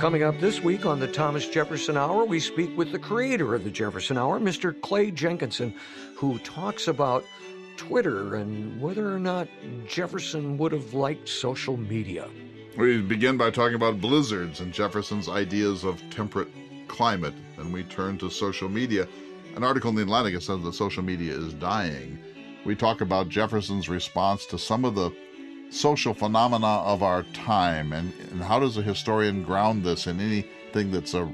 Coming up this week on the Thomas Jefferson Hour, we speak with the creator of the Jefferson Hour, Mr. Clay Jenkinson, who talks about Twitter and whether or not Jefferson would have liked social media. We begin by talking about blizzards and Jefferson's ideas of temperate climate, and we turn to social media. An article in the Atlantic says that social media is dying. We talk about Jefferson's response to some of the social phenomena of our time and, and how does a historian ground this in anything that's a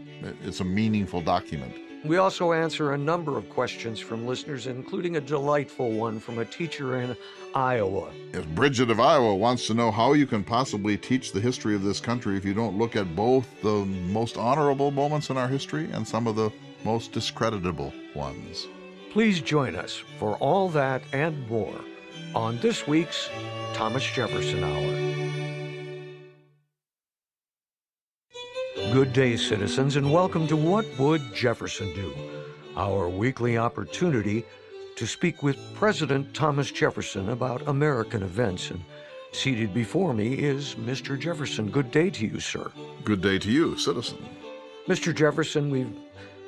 it's a meaningful document? We also answer a number of questions from listeners including a delightful one from a teacher in iowa. If bridget of iowa wants to know how you can possibly teach the history of this country if you don't look at both the most honorable moments in our history and some of the most discreditable ones. Please join us for all that and more on this week's Thomas Jefferson Hour. Good day, citizens, and welcome to What Would Jefferson Do? Our weekly opportunity to speak with President Thomas Jefferson about American events. And seated before me is Mr. Jefferson. Good day to you, sir. Good day to you, citizen. Mr. Jefferson, we've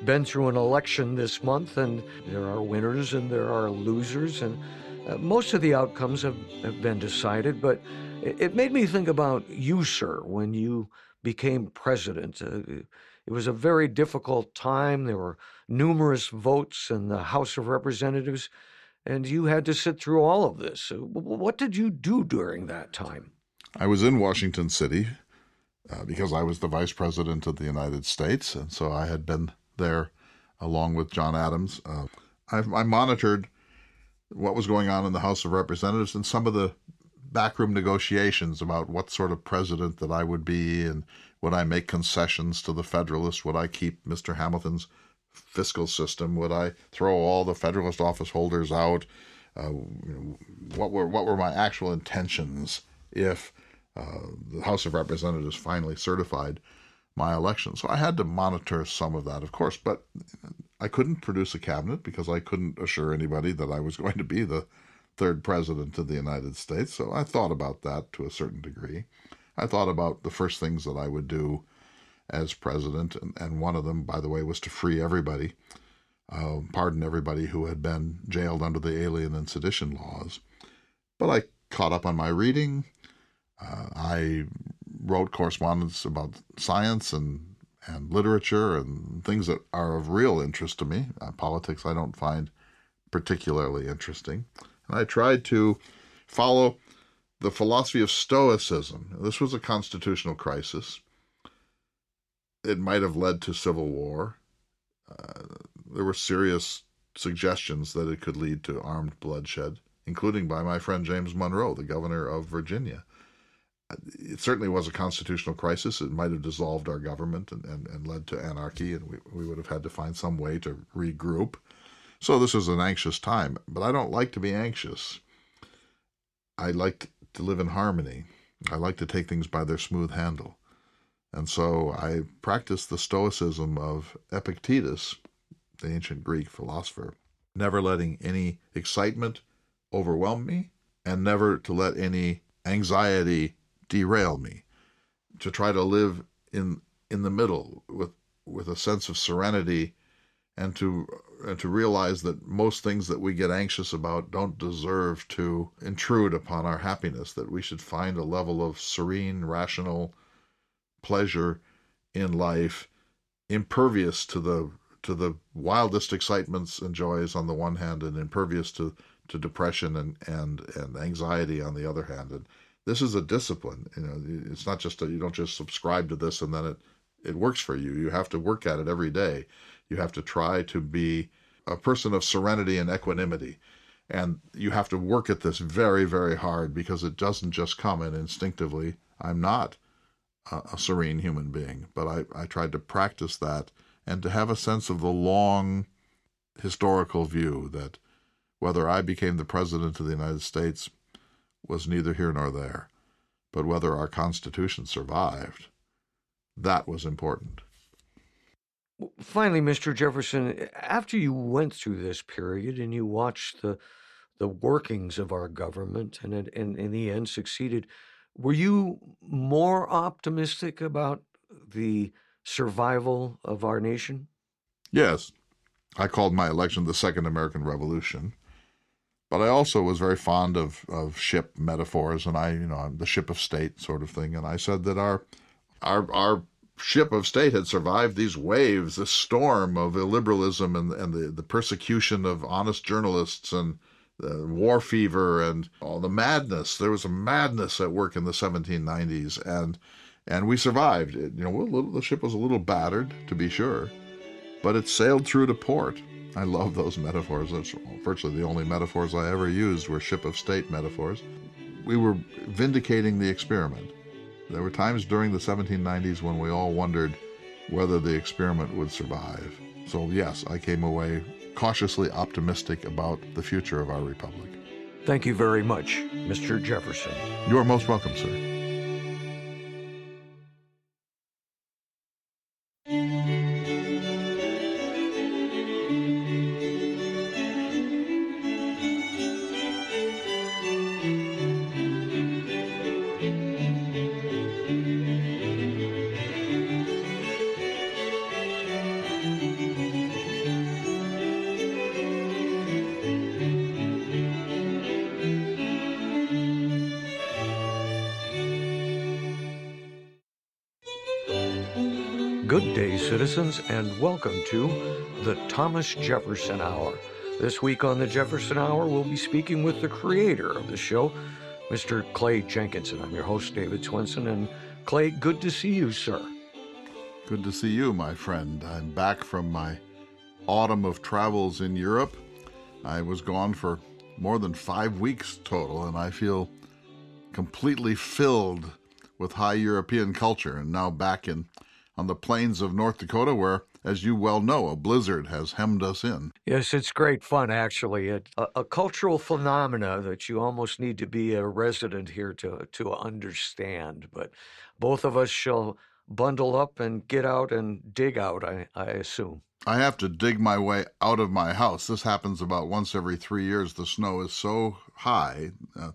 been through an election this month, and there are winners and there are losers, and uh, most of the outcomes have, have been decided, but it, it, made me think about you, sir, when you became president. Uh, it was a very difficult time. There were numerous votes in the House of Representatives, and you had to sit through all of this. What did you do during that time? I was in Washington City uh, because I was the vice president of the United States, and so I had been there along with John Adams. Uh, I, I monitored what was going on in the House of Representatives and some of the backroom negotiations about what sort of president that I would be and would I make concessions to the Federalists? Would I keep Mr. Hamilton's fiscal system? Would I throw all the Federalist office holders out? Uh, what were what were my actual intentions if uh, the House of Representatives finally certified my election? So I had to monitor some of that, of course, but I couldn't produce a cabinet because I couldn't assure anybody that I was going to be the third president of the United States. So I thought about that to a certain degree. I thought about the first things that I would do as president, and, and one of them, by the way, was to free everybody, uh, pardon everybody who had been jailed under the alien and sedition laws. But I caught up on my reading. Uh, I wrote correspondence about science and and literature and things that are of real interest to me. Uh, politics I don't find particularly interesting. And I tried to follow the philosophy of Stoicism. This was a constitutional crisis. It might have led to civil war. Uh, there were serious suggestions that it could lead to armed bloodshed, including by my friend James Monroe, the governor of Virginia it certainly was a constitutional crisis. It might have dissolved our government and, and, and led to anarchy, and we, we would have had to find some way to regroup. So this was an anxious time, but I don't like to be anxious. I like to live in harmony. I like to take things by their smooth handle. And so I practiced the stoicism of Epictetus, the ancient Greek philosopher, never letting any excitement overwhelm me and never to let any anxiety derail me. To try to live in in the middle with with a sense of serenity and to and to realize that most things that we get anxious about don't deserve to intrude upon our happiness that we should find a level of serene rational pleasure in life impervious to the to the wildest excitements and joys on the one hand and impervious to to depression and and and anxiety on the other hand and this is a discipline. You know, it's not just a, you don't just subscribe to this and then it it works for you. You have to work at it every day. You have to try to be a person of serenity and equanimity. And you have to work at this very, very hard because it doesn't just come in instinctively. I'm not a, a serene human being, but I, I tried to practice that and to have a sense of the long historical view that whether I became the president of the United States was neither here nor there, but whether our Constitution survived. That was important. Finally, Mr. Jefferson, after you went through this period and you watched the the workings of our government and, and in the end succeeded, were you more optimistic about the survival of our nation? Yes. I called my election the Second American Revolution. But I also was very fond of, of ship metaphors, and I, you know, I'm the ship of state sort of thing. And I said that our, our, our ship of state had survived these waves, this storm of illiberalism and, and the, the persecution of honest journalists and the war fever and all the madness. There was a madness at work in the 1790s, and and we survived. It, you know, little, the ship was a little battered, to be sure, but it sailed through to port. I love those metaphors. That's virtually the only metaphors I ever used were ship of state metaphors. We were vindicating the experiment. There were times during the 1790s when we all wondered whether the experiment would survive. So, yes, I came away cautiously optimistic about the future of our republic. Thank you very much, Mr. Jefferson. You are most welcome, sir. Welcome to the Thomas Jefferson Hour. This week on the Jefferson Hour, we'll be speaking with the creator of the show, Mr. Clay Jenkinson. I'm your host, David Swenson, and Clay, good to see you, sir. Good to see you, my friend. I'm back from my autumn of travels in Europe. I was gone for more than five weeks total, and I feel completely filled with high European culture, and now back in on the plains of North Dakota, where, as you well know, a blizzard has hemmed us in. Yes, it's great fun, actually. a, a, cultural phenomena that you almost need to be a resident here to, to understand. But both of us shall bundle up and get out and dig out, I, I assume. I have to dig my way out of my house. This happens about once every three years. The snow is so high. Uh,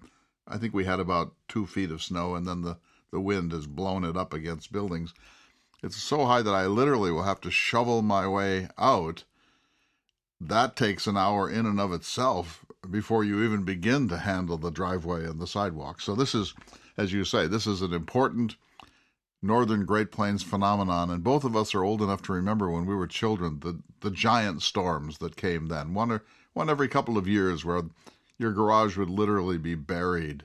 I think we had about two feet of snow, and then the, the wind has blown it up against buildings. It's so high that I literally will have to shovel my way out. That takes an hour in and of itself before you even begin to handle the driveway and the sidewalk. So, this is, as you say, this is an important northern Great Plains phenomenon. And both of us are old enough to remember when we were children the, the giant storms that came then. One, one every couple of years where your garage would literally be buried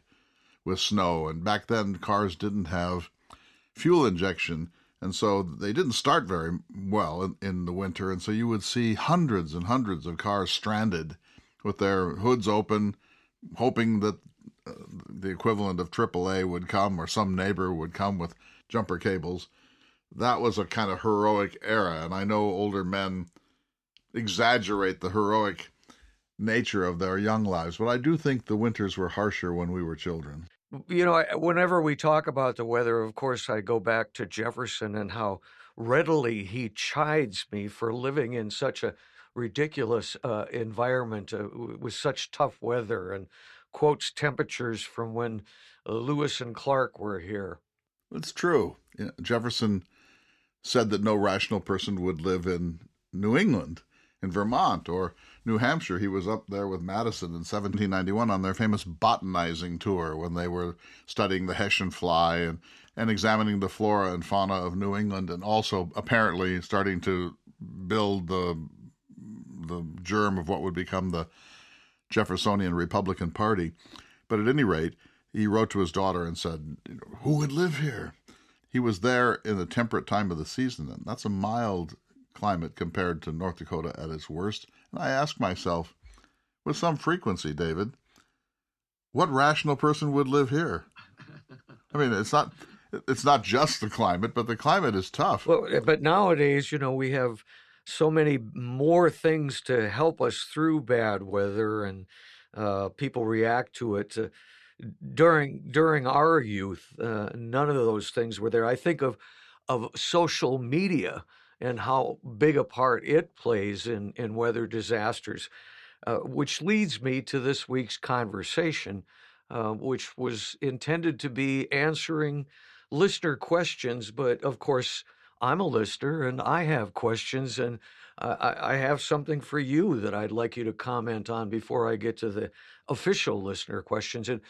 with snow. And back then, cars didn't have fuel injection and so they didn't start very well in, in, the winter. And so you would see hundreds and hundreds of cars stranded with their hoods open, hoping that uh, the equivalent of AAA would come or some neighbor would come with jumper cables. That was a kind of heroic era. And I know older men exaggerate the heroic nature of their young lives, but I do think the winters were harsher when we were children you know, whenever we talk about the weather, of course, I go back to Jefferson and how readily he chides me for living in such a ridiculous uh, environment uh, with such tough weather and quotes temperatures from when Lewis and Clark were here. It's true. Jefferson said that no rational person would live in New England, in Vermont, or New Hampshire. He was up there with Madison in 1791 on their famous botanizing tour when they were studying the Hessian fly and, and examining the flora and fauna of New England, and also apparently starting to build the the germ of what would become the Jeffersonian Republican Party. But at any rate, he wrote to his daughter and said, "Who would live here?" He was there in the temperate time of the season, and that's a mild climate compared to North Dakota at its worst. And I ask myself, with some frequency, David, what rational person would live here? I mean, it's not it's not just the climate, but the climate is tough. Well, eh, but nowadays, you know, we have so many more things to help us through bad weather, and uh, people react to it. Uh, during during our youth, uh, none of those things were there. I think of of social media and how big a part it plays in, in weather disasters, uh, which leads me to this week's conversation, uh, which was intended to be answering listener questions, but of course, I'm a listener and I have questions, and I, I have something for you that I'd like you to comment on before I get to the official listener questions. And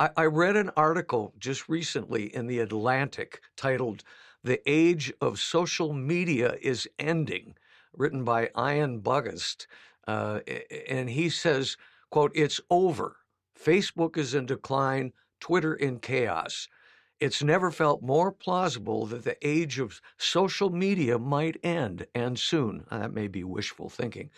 I, I read an article just recently in The Atlantic titled The Age of Social Media is Ending, written by Ian Bogost. Uh, and he says, quote, it's over. Facebook is in decline, Twitter in chaos. It's never felt more plausible that the age of social media might end, and soon. That may be wishful thinking.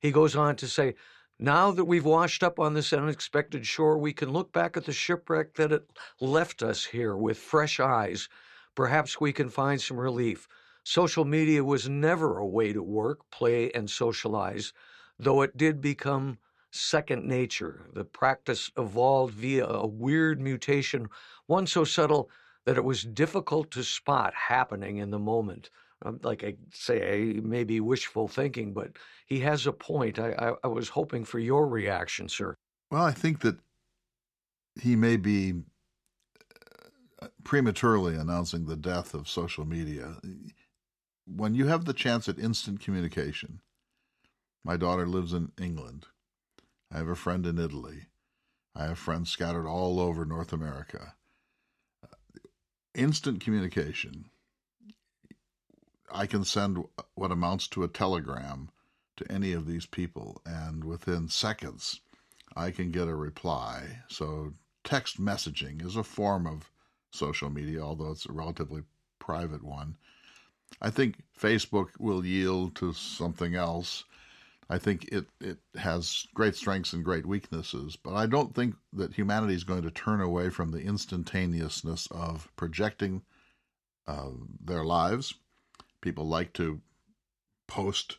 He goes on to say, now that we've washed up on this unexpected shore, we can look back at the shipwreck that it left us here with fresh eyes. Perhaps we can find some relief. Social media was never a way to work, play, and socialize, though it did become second nature. The practice evolved via a weird mutation, one so subtle that it was difficult to spot happening in the moment. Um, like I say, maybe wishful thinking, but he has a point. I, I, I was hoping for your reaction, sir. Well, I think that he may be prematurely announcing the death of social media. When you have the chance at instant communication, my daughter lives in England. I have a friend in Italy. I have friends scattered all over North America. Instant communication. I can send what amounts to a telegram to any of these people, and within seconds, I can get a reply. So, text messaging is a form of social media, although it's a relatively private one. I think Facebook will yield to something else. I think it, it has great strengths and great weaknesses, but I don't think that humanity is going to turn away from the instantaneousness of projecting uh, their lives. People like to post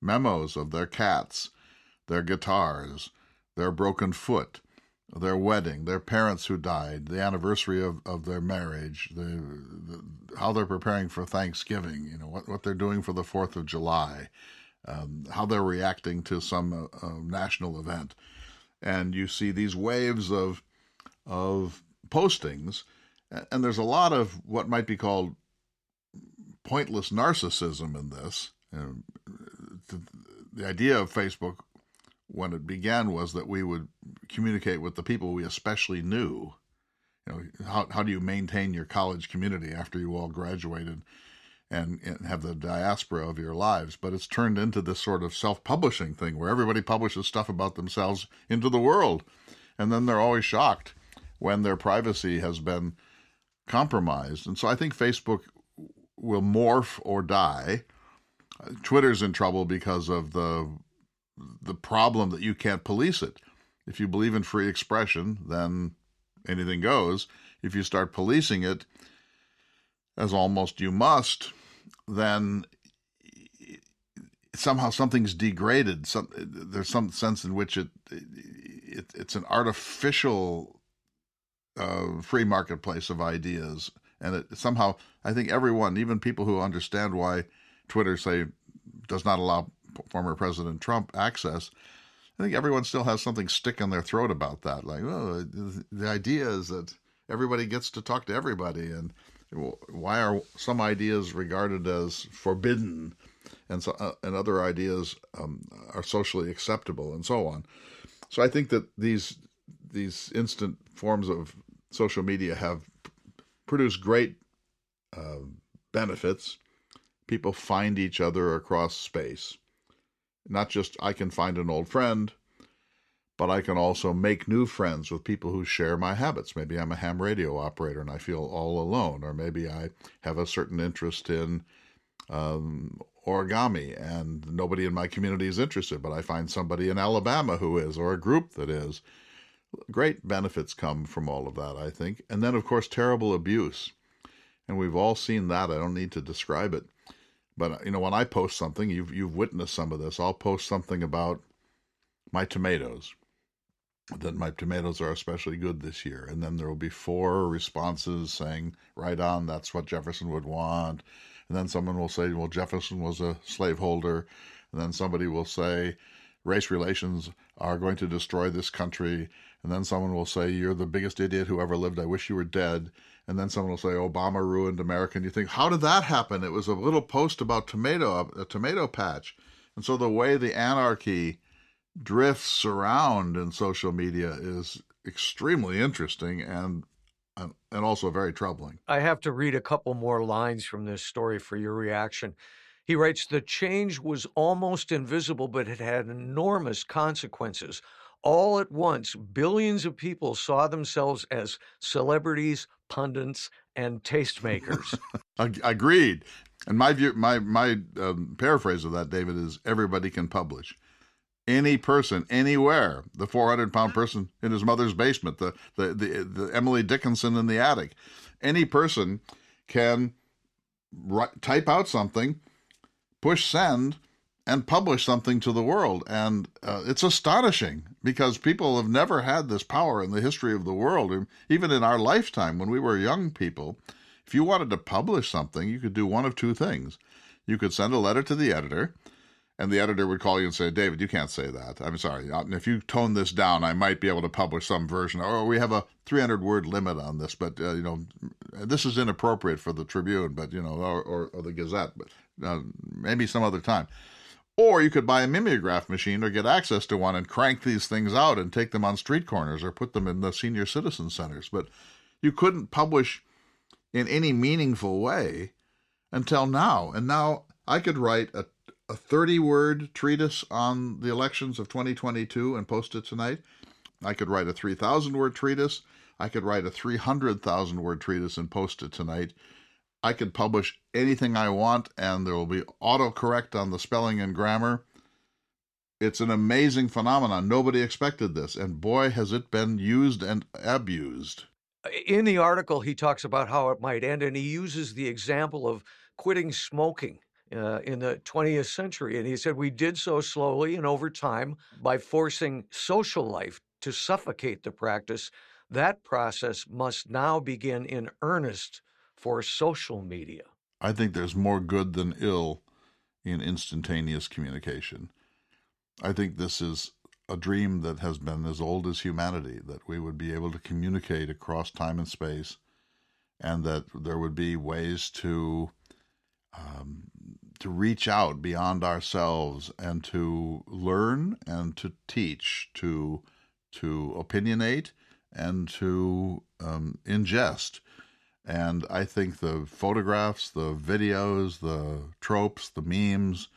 memos of their cats, their guitars, their broken foot, their wedding, their parents who died, the anniversary of, of their marriage, the, the, how they're preparing for Thanksgiving, you know, what, what they're doing for the 4th of July um, how they're reacting to some uh, uh, national event, and you see these waves of of postings, and there's a lot of what might be called pointless narcissism in this. Um, the, the idea of Facebook when it began was that we would communicate with the people we especially knew. You know, how how do you maintain your college community after you all graduated? and, and have the diaspora of your lives. But it's turned into this sort of self publishing thing where everybody publishes stuff about themselves into the world. And then they're always shocked when their privacy has been compromised. And so I think Facebook will morph or die. Twitter's in trouble because of the the problem that you can't police it. If you believe in free expression, then anything goes. If you start policing it, as almost you must, then somehow something's degraded. Some, there's some sense in which it, it it's an artificial uh, free marketplace of ideas, and it somehow I think everyone, even people who understand why Twitter say does not allow former President Trump access. I think everyone still has something stick in their throat about that. Like, oh, the idea is that everybody gets to talk to everybody, and why are some ideas regarded as forbidden and so uh, and other ideas um, are socially acceptable and so on so i think that these these instant forms of social media have produced great uh, benefits people find each other across space not just i can find an old friend but I can also make new friends with people who share my habits. Maybe I'm a ham radio operator and I feel all alone, or maybe I have a certain interest in um, origami and nobody in my community is interested, but I find somebody in Alabama who is, or a group that is. Great benefits come from all of that, I think. And then, of course, terrible abuse. And we've all seen that. I don't need to describe it. But, uh, you know, when I post something, you've, you've witnessed some of this. I'll post something about my tomatoes that my tomatoes are especially good this year. And then there will be four responses saying, right on, that's what Jefferson would want. And then someone will say, well, Jefferson was a slaveholder. And then somebody will say, race relations are going to destroy this country. And then someone will say, you're the biggest idiot who ever lived. I wish you were dead. And then someone will say Obama ruined America, and you think, how did that happen? It was a little post about tomato, a tomato patch, and so the way the anarchy drifts around in social media is extremely interesting and and also very troubling. I have to read a couple more lines from this story for your reaction. He writes The change was almost invisible, but it had enormous consequences. All at once, billions of people saw themselves as celebrities, pundits, and tastemakers. Agreed. And my view, my my um, paraphrase of that, David, is everybody can publish. Any person, anywhere, the 400 pound person in his mother's basement, the, the, the, the Emily Dickinson in the attic, any person can write, type out something, push send, and publish something to the world. And uh, it's astonishing because people have never had this power in the history of the world, even in our lifetime when we were young people. If you wanted to publish something, you could do one of two things. You could send a letter to the editor, and the editor would call you and say, David, you can't say that. I'm sorry. Uh, if you tone this down, I might be able to publish some version. Or we have a 300 word limit on this, but, uh, you know, this is inappropriate for the Tribune, but, you know, or, or, or the Gazette, but uh, maybe some other time. Or you could buy a mimeograph machine or get access to one and crank these things out and take them on street corners or put them in the senior citizen centers. But you couldn't publish in any meaningful way until now. And now I could write a, a 30 word treatise on the elections of 2022 and post it tonight. I could write a 3,000 word treatise. I could write a 300,000 word treatise and post it tonight. I could publish anything I want and there will be autocorrect on the spelling and grammar. It's an amazing phenomenon. Nobody expected this. And boy, has it been used and abused in the article, he talks about how it might end, and he uses the example of quitting smoking. Uh, in the 20th century. And he said, We did so slowly and over time by forcing social life to suffocate the practice. That process must now begin in earnest for social media. I think there's more good than ill in instantaneous communication. I think this is a dream that has been as old as humanity that we would be able to communicate across time and space, and that there would be ways to um, to reach out beyond ourselves and to learn and to teach, to to opinionate and to um, ingest. And I think the photographs, the videos, the tropes, the memes,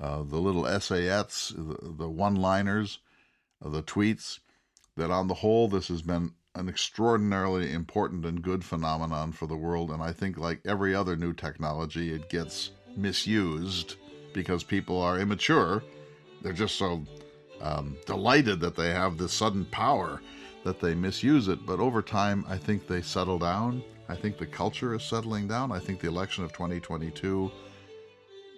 uh, the little essayettes, the, the one liners, uh, the tweets, that on the whole, this has been an extraordinarily important and good phenomenon for the world. And I think, like every other new technology, it gets misused because people are immature. They're just so um, delighted that they have this sudden power that they misuse it. But over time, I think they settle down. I think the culture is settling down. I think the election of 2022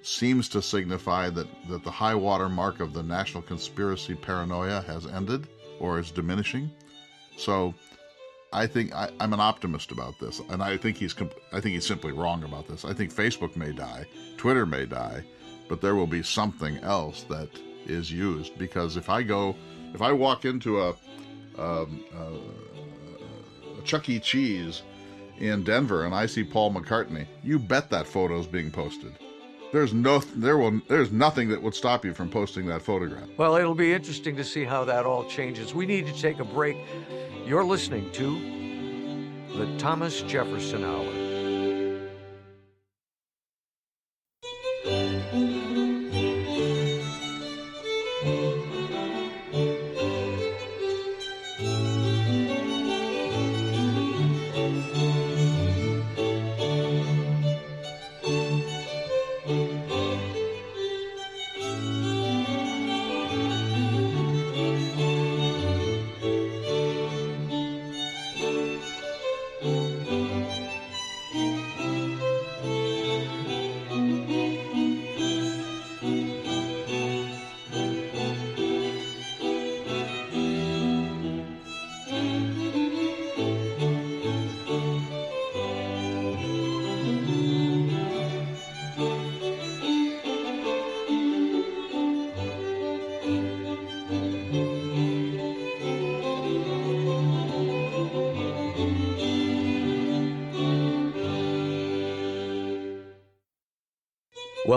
seems to signify that, that the high water mark of the national conspiracy paranoia has ended or is diminishing. So I think I, am an optimist about this, and I think he's I think he's simply wrong about this. I think Facebook may die, Twitter may die, but there will be something else that is used because if I go, if I walk into a, um, a Chuck E. Cheese in Denver and I see Paul McCartney, you bet that photo is being posted. There's no, there will, there's nothing that would stop you from posting that photograph. Well, it'll be interesting to see how that all changes. We need to take a break. You're listening to the Thomas Jefferson Hour.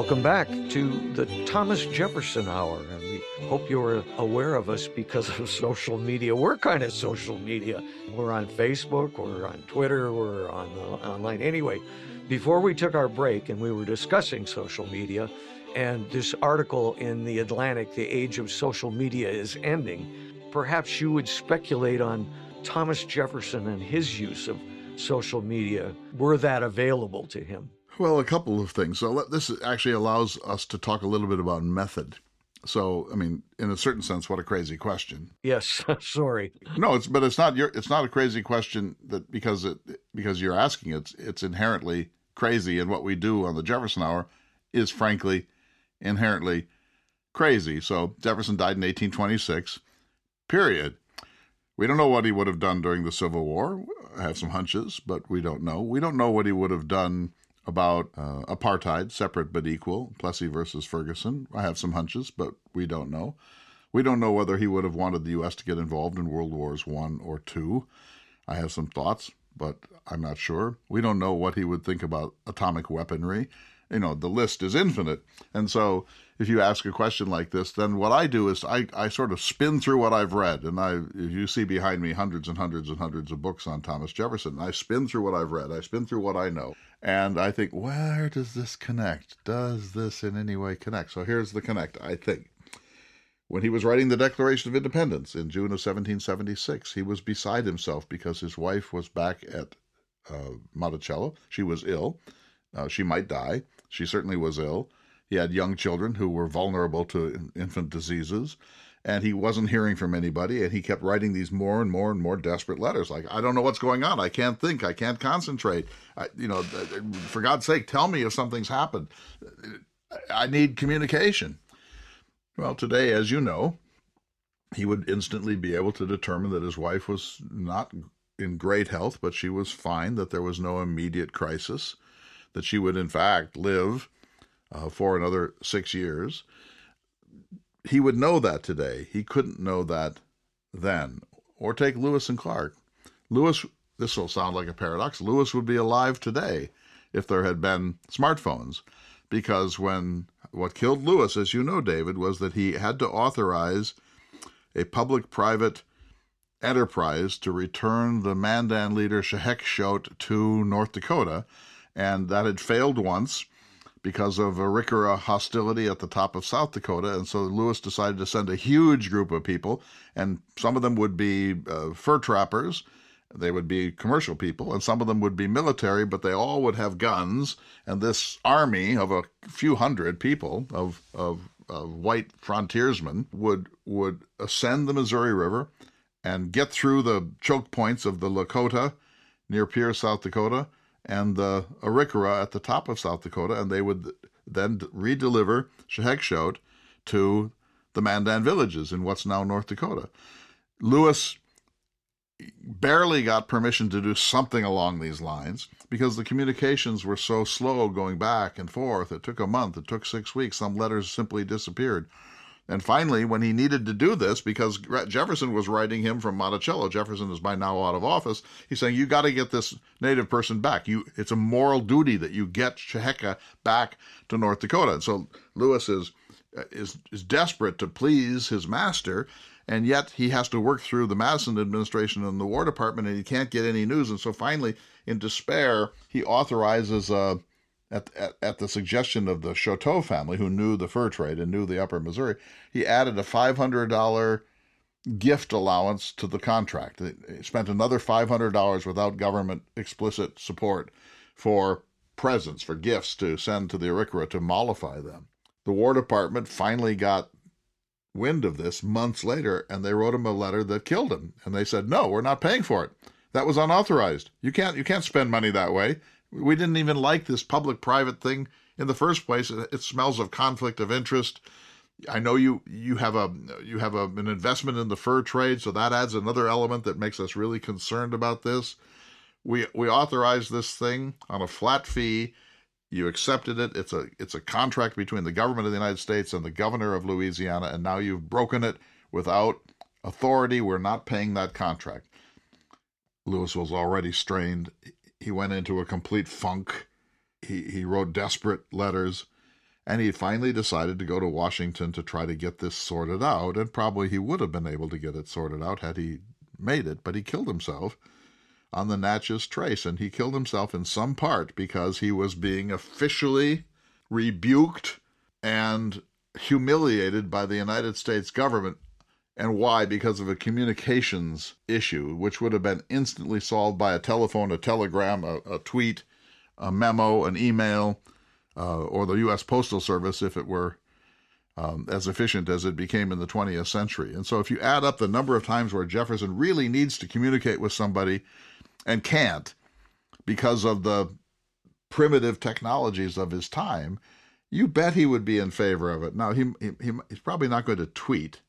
Welcome back to the Thomas Jefferson Hour. And we hope you're aware of us because of social media. We're kind of social media. We're on Facebook, we're on Twitter, we're on uh, online. Anyway, before we took our break and we were discussing social media, and this article in The Atlantic, The Age of Social Media is Ending, perhaps you would speculate on Thomas Jefferson and his use of social media. Were that available to him? Well, a couple of things. So this actually allows us to talk a little bit about method. So, I mean, in a certain sense, what a crazy question. Yes, sorry. No, it's but it's not your it's not a crazy question that because it because you're asking it, it's inherently crazy and what we do on the Jefferson Hour is frankly inherently crazy. So, Jefferson died in 1826. Period. We don't know what he would have done during the Civil War. I have some hunches, but we don't know. We don't know what he would have done about uh, apartheid, separate but equal, Plessy versus Ferguson. I have some hunches, but we don't know. We don't know whether he would have wanted the U.S. to get involved in World Wars One or two. I have some thoughts, but I'm not sure. We don't know what he would think about atomic weaponry. You know, the list is infinite. And so if you ask a question like this, then what I do is I, I sort of spin through what I've read. And I you see behind me hundreds and hundreds and hundreds of books on Thomas Jefferson. I spin through what I've read. I spin through what I know. And I think, where does this connect? Does this in any way connect? So here's the connect, I think. When he was writing the Declaration of Independence in June of 1776, he was beside himself because his wife was back at uh, Monticello. She was ill. Uh, she might die. She certainly was ill. He had young children who were vulnerable to infant diseases and he wasn't hearing from anybody and he kept writing these more and more and more desperate letters like i don't know what's going on. I can't think. I can't concentrate. I, you know for god's sake tell me if something's happened. I need communication. Well today as you know he would instantly be able to determine that his wife was not in great health but she was fine that there was no immediate crisis that she would in fact live uh, for another six years he would know that today. He couldn't know that then. Or take Lewis and Clark. Lewis, this will sound like a paradox, Lewis would be alive today if there had been smartphones. Because when what killed Lewis, as you know, David, was that he had to authorize a public private enterprise to return the Mandan leader Sheheke-shote to North Dakota. And that had failed once because of Arikara hostility at the top of South Dakota. And so Lewis decided to send a huge group of people, and some of them would be uh, fur trappers. They would be commercial people, and some of them would be military, but they all would have guns. And this army of a few hundred people, of, of, of white frontiersmen, would, would ascend the Missouri River and get through the choke points of the Lakota near Pierre, South Dakota, and the Arikara at the top of South Dakota, and they would then redeliver Sheheke-shote to the Mandan villages in what's now North Dakota. Lewis barely got permission to do something along these lines because the communications were so slow going back and forth. It took a month, it took six weeks. Some letters simply disappeared. And finally, when he needed to do this, because Jefferson was writing him from Monticello, Jefferson is by now out of office. He's saying, "You got to get this native person back. You, it's a moral duty that you get Sheheke back to North Dakota." And so Lewis is uh, is is desperate to please his master, and yet he has to work through the Madison administration and the War Department, and he can't get any news. And so finally, in despair, he authorizes a at, at, at, the suggestion of the Chouteau family, who knew the fur trade and knew the upper Missouri, he added a $500 gift allowance to the contract. He spent another $500 without government explicit support for presents, for gifts to send to the Arikara to mollify them. The War Department finally got wind of this months later, and they wrote him a letter that killed him. And they said, "No, we're not paying for it. That was unauthorized. You can't you can't spend money that way. We didn't even like this public private thing in the first place. It, smells of conflict of interest. I know you you have a you have a, an investment in the fur trade, so that adds another element that makes us really concerned about this. We we authorized this thing on a flat fee. You accepted it. It's a it's a contract between the government of the United States and the governor of Louisiana, and now you've broken it without authority. We're not paying that contract. Lewis was already strained he went into a complete funk. He he wrote desperate letters, And he finally decided to go to Washington to try to get this sorted out, and probably he would have been able to get it sorted out had he made it, but he killed himself on the Natchez Trace, and he killed himself in some part because he was being officially rebuked and humiliated by the United States government. And why? Because of a communications issue, which would have been instantly solved by a telephone, a telegram, a, a tweet, a memo, an email, uh, or the U.S. Postal Service if it were um, as efficient as it became in the 20th century. And so, if you add up the number of times where Jefferson really needs to communicate with somebody and can't because of the primitive technologies of his time, you bet he would be in favor of it. Now, he, he he's probably not going to tweet.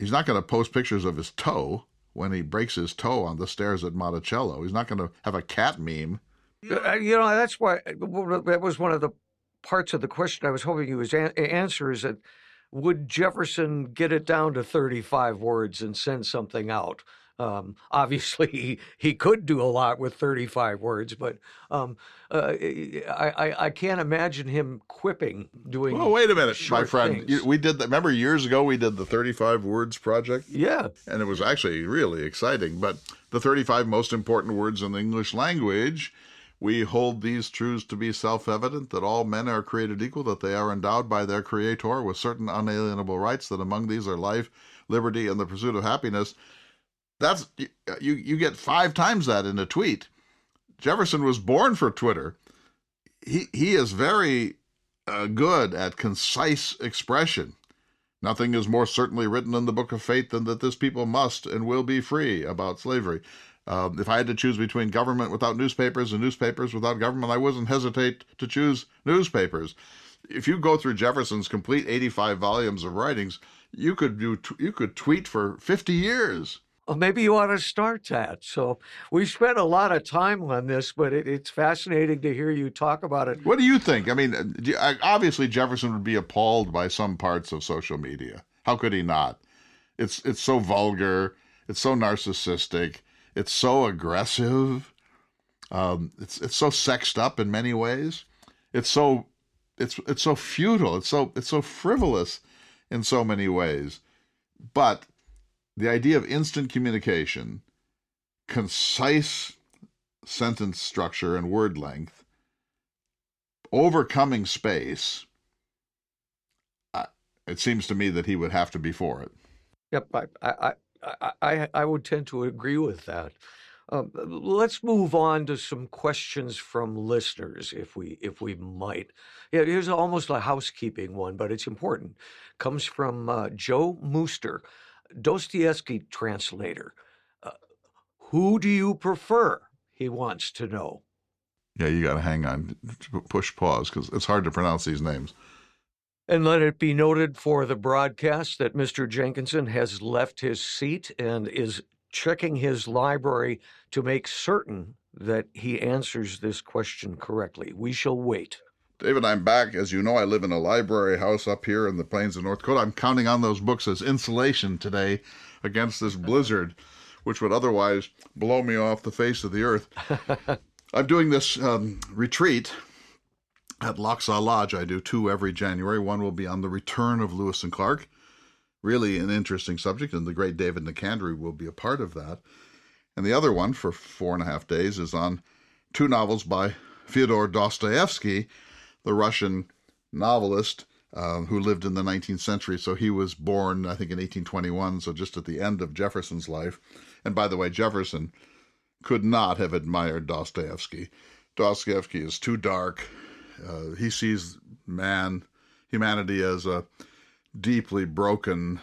He's not going to post pictures of his toe when he breaks his toe on the stairs at Monticello. He's not going to have a cat meme uh, you know, that's why that was one of the parts of the question I was hoping you would answer is that would Jefferson get it down to 35 words and send something out? Um, obviously, he, he could do a lot with 35 words, but um, uh, I, I, I can't imagine him quipping doing. Well, wait a minute, my friend. Things. We did that. Remember years ago we did the 35 words project. Yeah, and it was actually really exciting. But the 35 most important words in the English language we hold these truths to be self evident that all men are created equal, that they are endowed by their Creator with certain unalienable rights, that among these are life, liberty, and the pursuit of happiness. That's you, you get five times that in a tweet. Jefferson was born for Twitter. He, he is very uh, good at concise expression. Nothing is more certainly written in the book of fate than that this people must and will be free about slavery. Uh, if I had to choose between government without newspapers and newspapers without government, I wouldn't hesitate to choose newspapers. If you go through Jefferson's complete 85 volumes of writings, you could do you could tweet for 50 years. Maybe you ought to start that. So we spent a lot of time on this, but it, it's fascinating to hear you talk about it. What do you think? I mean, obviously Jefferson would be appalled by some parts of social media. How could he not? It's it's so vulgar. It's so narcissistic. It's so aggressive. Um, it's it's so sexed up in many ways. It's so it's it's so futile. It's so it's so frivolous in so many ways. But the idea of instant communication, concise sentence structure and word length, overcoming space. it seems to me that he would have to be for it. Yep, I, I, I, I would tend to agree with that. Um, let's move on to some questions from listeners, if we if we might. Yeah, here's almost a housekeeping one, but it's important. Comes from uh, Joe Mooster, Dostoevsky translator. Uh, who do you prefer? He wants to know. Yeah, you got to hang on, push pause because it's hard to pronounce these names. And let it be noted for the broadcast that Mr. Jenkinson has left his seat and is checking his library to make certain that he answers this question correctly. We shall wait. David, I'm back. As you know, I live in a library house up here in the plains of North Dakota. I'm counting on those books as insulation today against this blizzard, which would otherwise blow me off the face of the earth. I'm doing this um, retreat at Lochsa Lodge. I do two every January. One will be on the return of Lewis and Clark. Really an interesting subject, and the great David Nicandri will be a part of that. And the other one for four and a half days is on two novels by Fyodor Dostoevsky, the Russian novelist uh, who lived in the 19th century. So he was born, I think, in 1821, so just at the end of Jefferson's life. And by the way, Jefferson could not have admired Dostoevsky. Dostoevsky is too dark, uh, he sees man, humanity as a deeply broken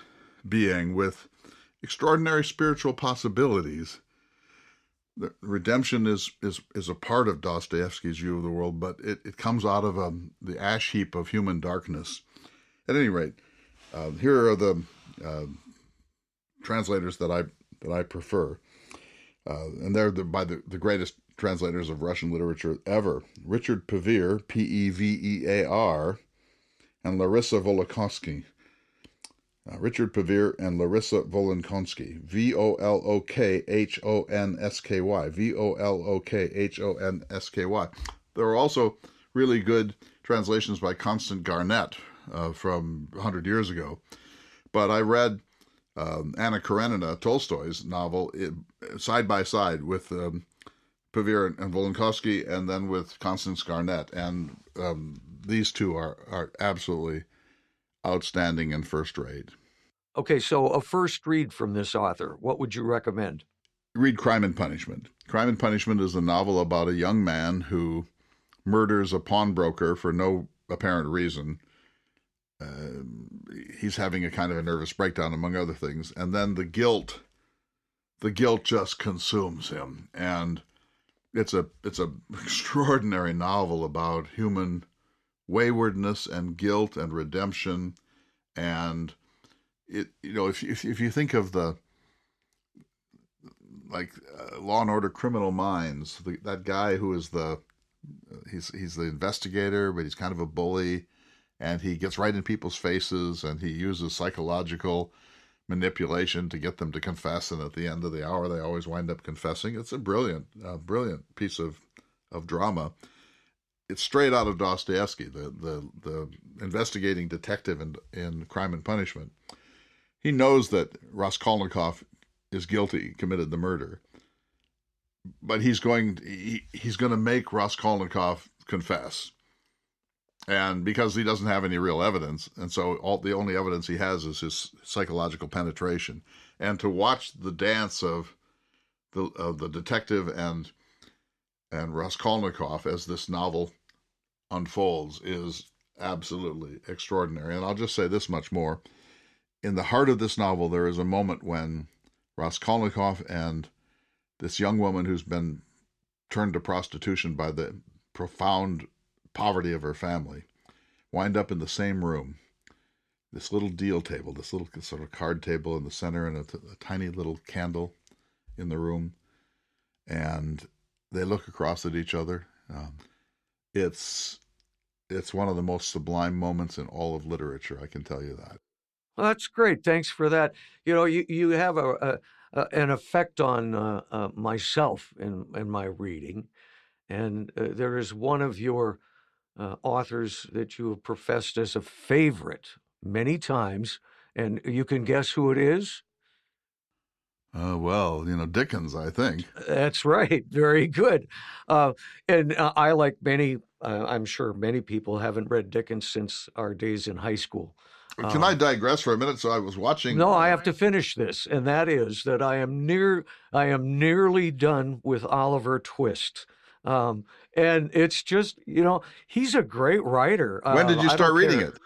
being with extraordinary spiritual possibilities. The redemption is, is, is a part of Dostoevsky's view of the world, but it, it comes out of um, the ash heap of human darkness. At any rate, uh, here are the uh, translators that I that I prefer, uh, and they're the, by the, the greatest translators of Russian literature ever Richard Pevear, P E V E A R, and Larissa Volokhonsky. Uh, Richard Pevear and Larissa Volokhonsky, V O L O K H O N S K Y, V O L O K H O N S K Y. There are also really good translations by Constance Garnett uh, from 100 years ago. But I read um, Anna Karenina, Tolstoy's novel, it, side by side with um, Pevear and Volokhonsky, and then with Constance Garnett. And um, these two are, are absolutely outstanding and first rate. Okay, so a first read from this author, what would you recommend? Read Crime and Punishment. Crime and Punishment is a novel about a young man who murders a pawnbroker for no apparent reason. Uh, he's having a kind of a nervous breakdown, among other things, and then the guilt, the guilt just consumes him, and it's a it's a extraordinary novel about human waywardness and guilt and redemption, and it you know if if if you think of the like uh, Law and Order Criminal Minds, the, that guy who is the he's he's the investigator, but he's kind of a bully, and he gets right in people's faces, and he uses psychological manipulation to get them to confess, and at the end of the hour, they always wind up confessing. It's a brilliant, uh, brilliant piece of of drama. It's straight out of Dostoevsky, the the the investigating detective in in Crime and Punishment. He knows that Raskolnikov is guilty, committed the murder, but he's going he, he's going to make Raskolnikov confess. And because he doesn't have any real evidence, and so all the only evidence he has is his psychological penetration, and to watch the dance of the of the detective and and Raskolnikov as this novel unfolds is absolutely extraordinary. And I'll just say this much more: in the heart of this novel, there is a moment when Raskolnikov and this young woman who's been turned to prostitution by the profound poverty of her family wind up in the same room. This little deal table, this little sort of card table in the center, and a, a tiny little candle in the room. And they look across at each other. Um, it's it's one of the most sublime moments in all of literature. I can tell you that. Well, that's great. Thanks for that. You know, you you have a, a uh, an effect on uh, uh, myself in, in my reading. And uh, there is one of your uh, authors that you have professed as a favorite many times, and you can guess who it is? Uh, well, you know, Dickens, I think. That's right. Very good. Uh, and uh, I, like many, uh, I'm sure many people haven't read Dickens since our days in high school. Can um, I digress for a minute? So I was watching. No, I have to finish this, and that is that I am near. I am nearly done with Oliver Twist. Um, and it's just you know he's a great writer. When did you uh, start reading care. it?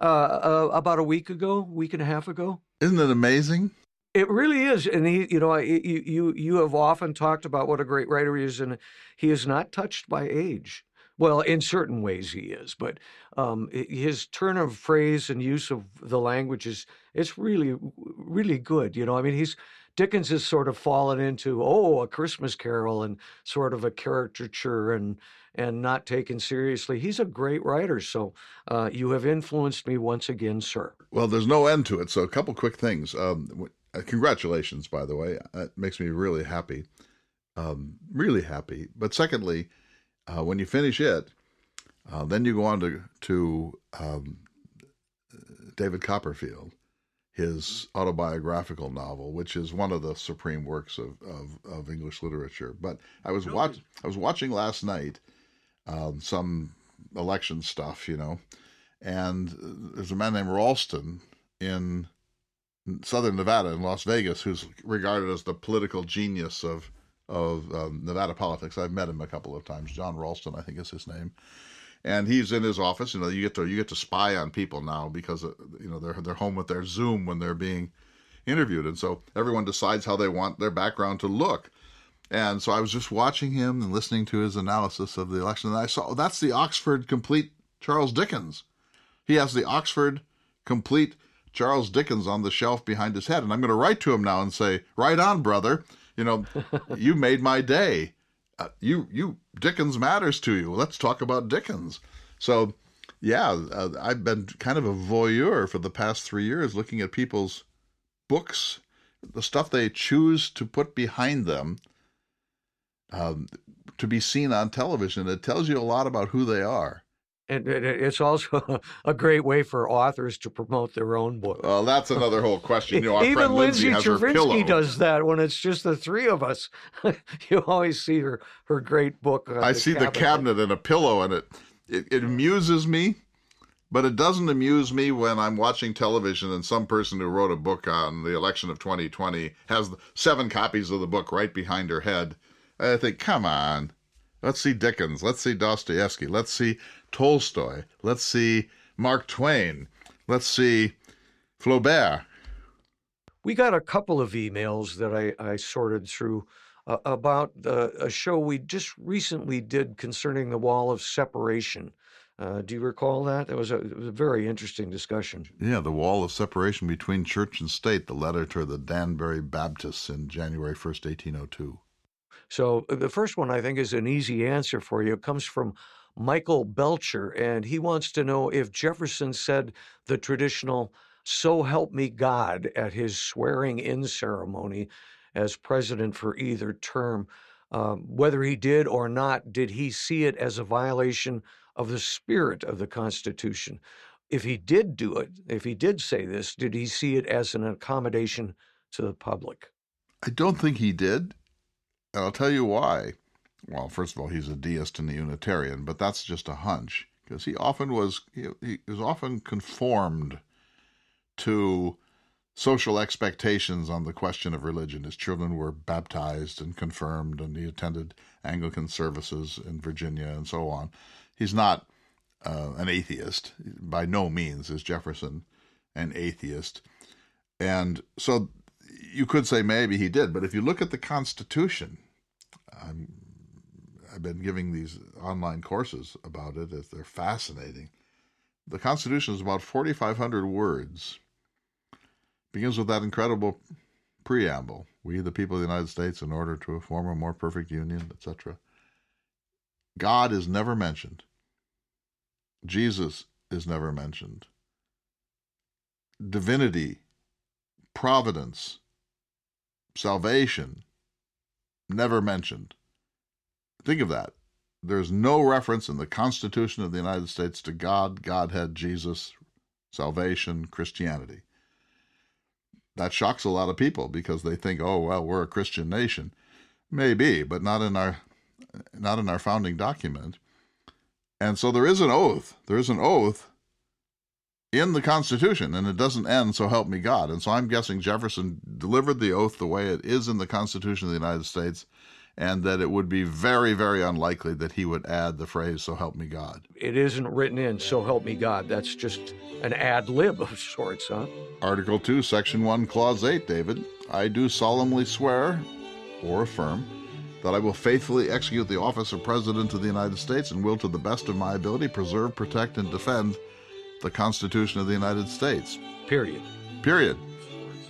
Uh, uh, about a week ago, week and a half ago. Isn't it amazing? It really is, and he, you know, you you you have often talked about what a great writer he is, and he is not touched by age. Well, in certain ways he is, but um, his turn of phrase and use of the language is it's really really good. You know, I mean, he's Dickens has sort of fallen into oh a Christmas Carol and sort of a caricature and and not taken seriously. He's a great writer, so uh, you have influenced me once again, sir. Well, there's no end to it. So a couple quick things. Um, uh, congratulations, by the way. It makes me really happy, um, really happy. But secondly uh, when you finish it, uh, then you go on to to um, David Copperfield, his autobiographical novel, which is one of the supreme works of, of, of English literature. But I was watch I was watching last night um, some election stuff, you know, and there's a man named Ralston in Southern Nevada in Las Vegas who's regarded as the political genius of of um, Nevada politics. I've met him a couple of times. Jon Ralston, I think is his name, and he's in his office. You know, you get to you get to spy on people now because uh, you know they're they're home with their Zoom when they're being interviewed, and so everyone decides how they want their background to look. And so I was just watching him and listening to his analysis of the election, and I saw that's the Oxford complete Charles Dickens. He has the Oxford complete Charles Dickens on the shelf behind his head, and I'm going to write to him now and say, "Right on, brother." You know, you made my day. Uh, you you Dickens matters to you. Let's talk about Dickens. So, yeah, uh, I've been kind of a voyeur for the past three years, looking at people's books, the stuff they choose to put behind them, um, to be seen on television. It tells you a lot about who they are. And it's also a great way for authors to promote their own book. Well, that's another whole question. You know, Even Lindsay Chervinsky does that when it's just the three of us. you always see her her great book. I the see cabinet. the cabinet and a pillow, and it, it it amuses me, but it doesn't amuse me when I'm watching television and some person who wrote a book on the election of 2020 has seven copies of the book right behind her head. I think, come on. Let's see Dickens. Let's see Dostoevsky. Let's see Tolstoy. Let's see Mark Twain. Let's see Flaubert. We got a couple of emails that I, I sorted through uh, about the, a show we just recently did concerning the wall of separation. Uh, do you recall that? That was a, it was a very interesting discussion. Yeah, the wall of separation between church and state, the letter to the Danbury Baptists in January 1st, 1802. So uh, the first one I think is an easy answer for you. It comes from Michael Belcher, and he wants to know if Jefferson said the traditional "So help me God" at his swearing-in ceremony as president for either term. Um, whether he did or not, did he see it as a violation of the spirit of the Constitution? If he did do it, if he did say this, did he see it as an accommodation to the public? I don't think he did. And I'll tell you why. Well, first of all, he's a deist and a Unitarian, but that's just a hunch because he often was he, he was often conformed to social expectations on the question of religion. His children were baptized and confirmed, and he attended Anglican services in Virginia and so on. He's not uh, an atheist. By no means is Jefferson an atheist. And so you could say maybe he did, but if you look at the Constitution, I'm, I've been giving these online courses about it. They're fascinating. The Constitution is about 4,500 words. Begins with that incredible preamble: "We, the people of the United States, in order to form a more perfect union, etc." God is never mentioned. Jesus is never mentioned. Divinity, providence, salvation, never mentioned. Think of that. There's no reference in the Constitution of the United States to God, Godhead, Jesus, salvation, Christianity. That shocks a lot of people because they think, "Oh, well, we're a Christian nation." Maybe, but not in our not in our founding document. And so there is an oath. There is an oath in the Constitution, and it doesn't end, so help me God. And so I'm guessing Jefferson delivered the oath the way it is in the Constitution of the United States, and that it would be very, very unlikely that he would add the phrase, so help me God. It isn't written in, so help me God. That's just an ad lib of sorts, huh? Article 2, Section 1, Clause 8, David. I do solemnly swear or affirm that I will faithfully execute the office of President of the United States and will, to the best of my ability, preserve, protect, and defend the Constitution of the United States. Period. Period.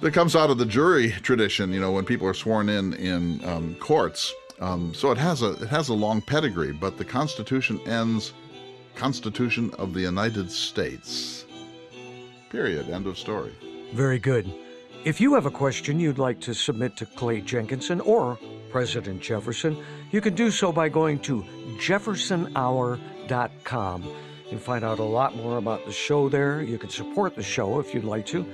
That comes out of the jury tradition, you know, when people are sworn in in um, courts. Um, so it has a it has a long pedigree, but the Constitution ends Constitution of the United States. Period. End of story. Very good. If you have a question you'd like to submit to Clay Jenkinson or President Jefferson, you can do so by going to jeffersonhour.com and find out a lot more about the show there. You can support the show if you'd like to.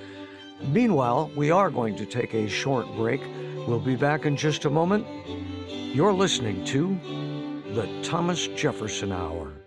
Meanwhile, we are going to take a short break. We'll be back in just a moment. You're listening to the Thomas Jefferson Hour.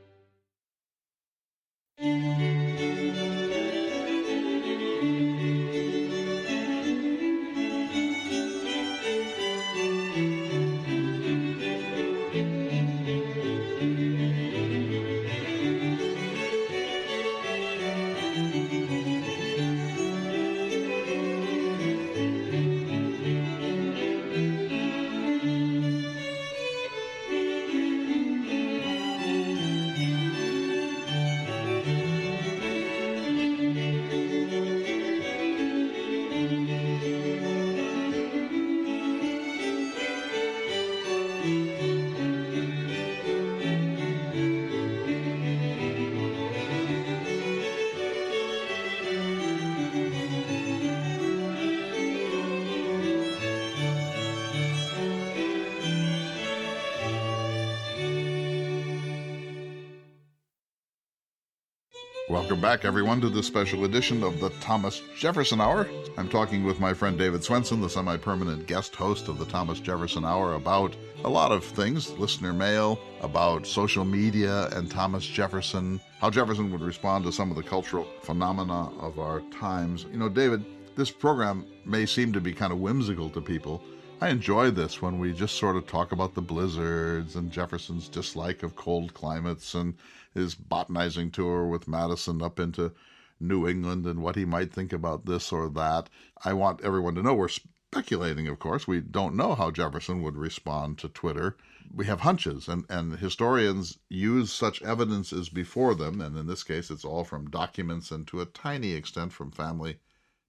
Back, everyone, to this special edition of the Thomas Jefferson Hour. I'm talking with my friend David Swenson, the semi permanent guest host of the Thomas Jefferson Hour, about a lot of things listener mail, about social media and Thomas Jefferson, how Jefferson would respond to some of the cultural phenomena of our times. You know, David, this program may seem to be kind of whimsical to people. I enjoy this when we just sort of talk about the blizzards and Jefferson's dislike of cold climates and his botanizing tour with Madison up into New England and what he might think about this or that. I want everyone to know we're speculating, of course. We don't know how Jefferson would respond to Twitter. We have hunches, and, and historians use such evidence as before them, and in this case, it's all from documents and to a tiny extent from family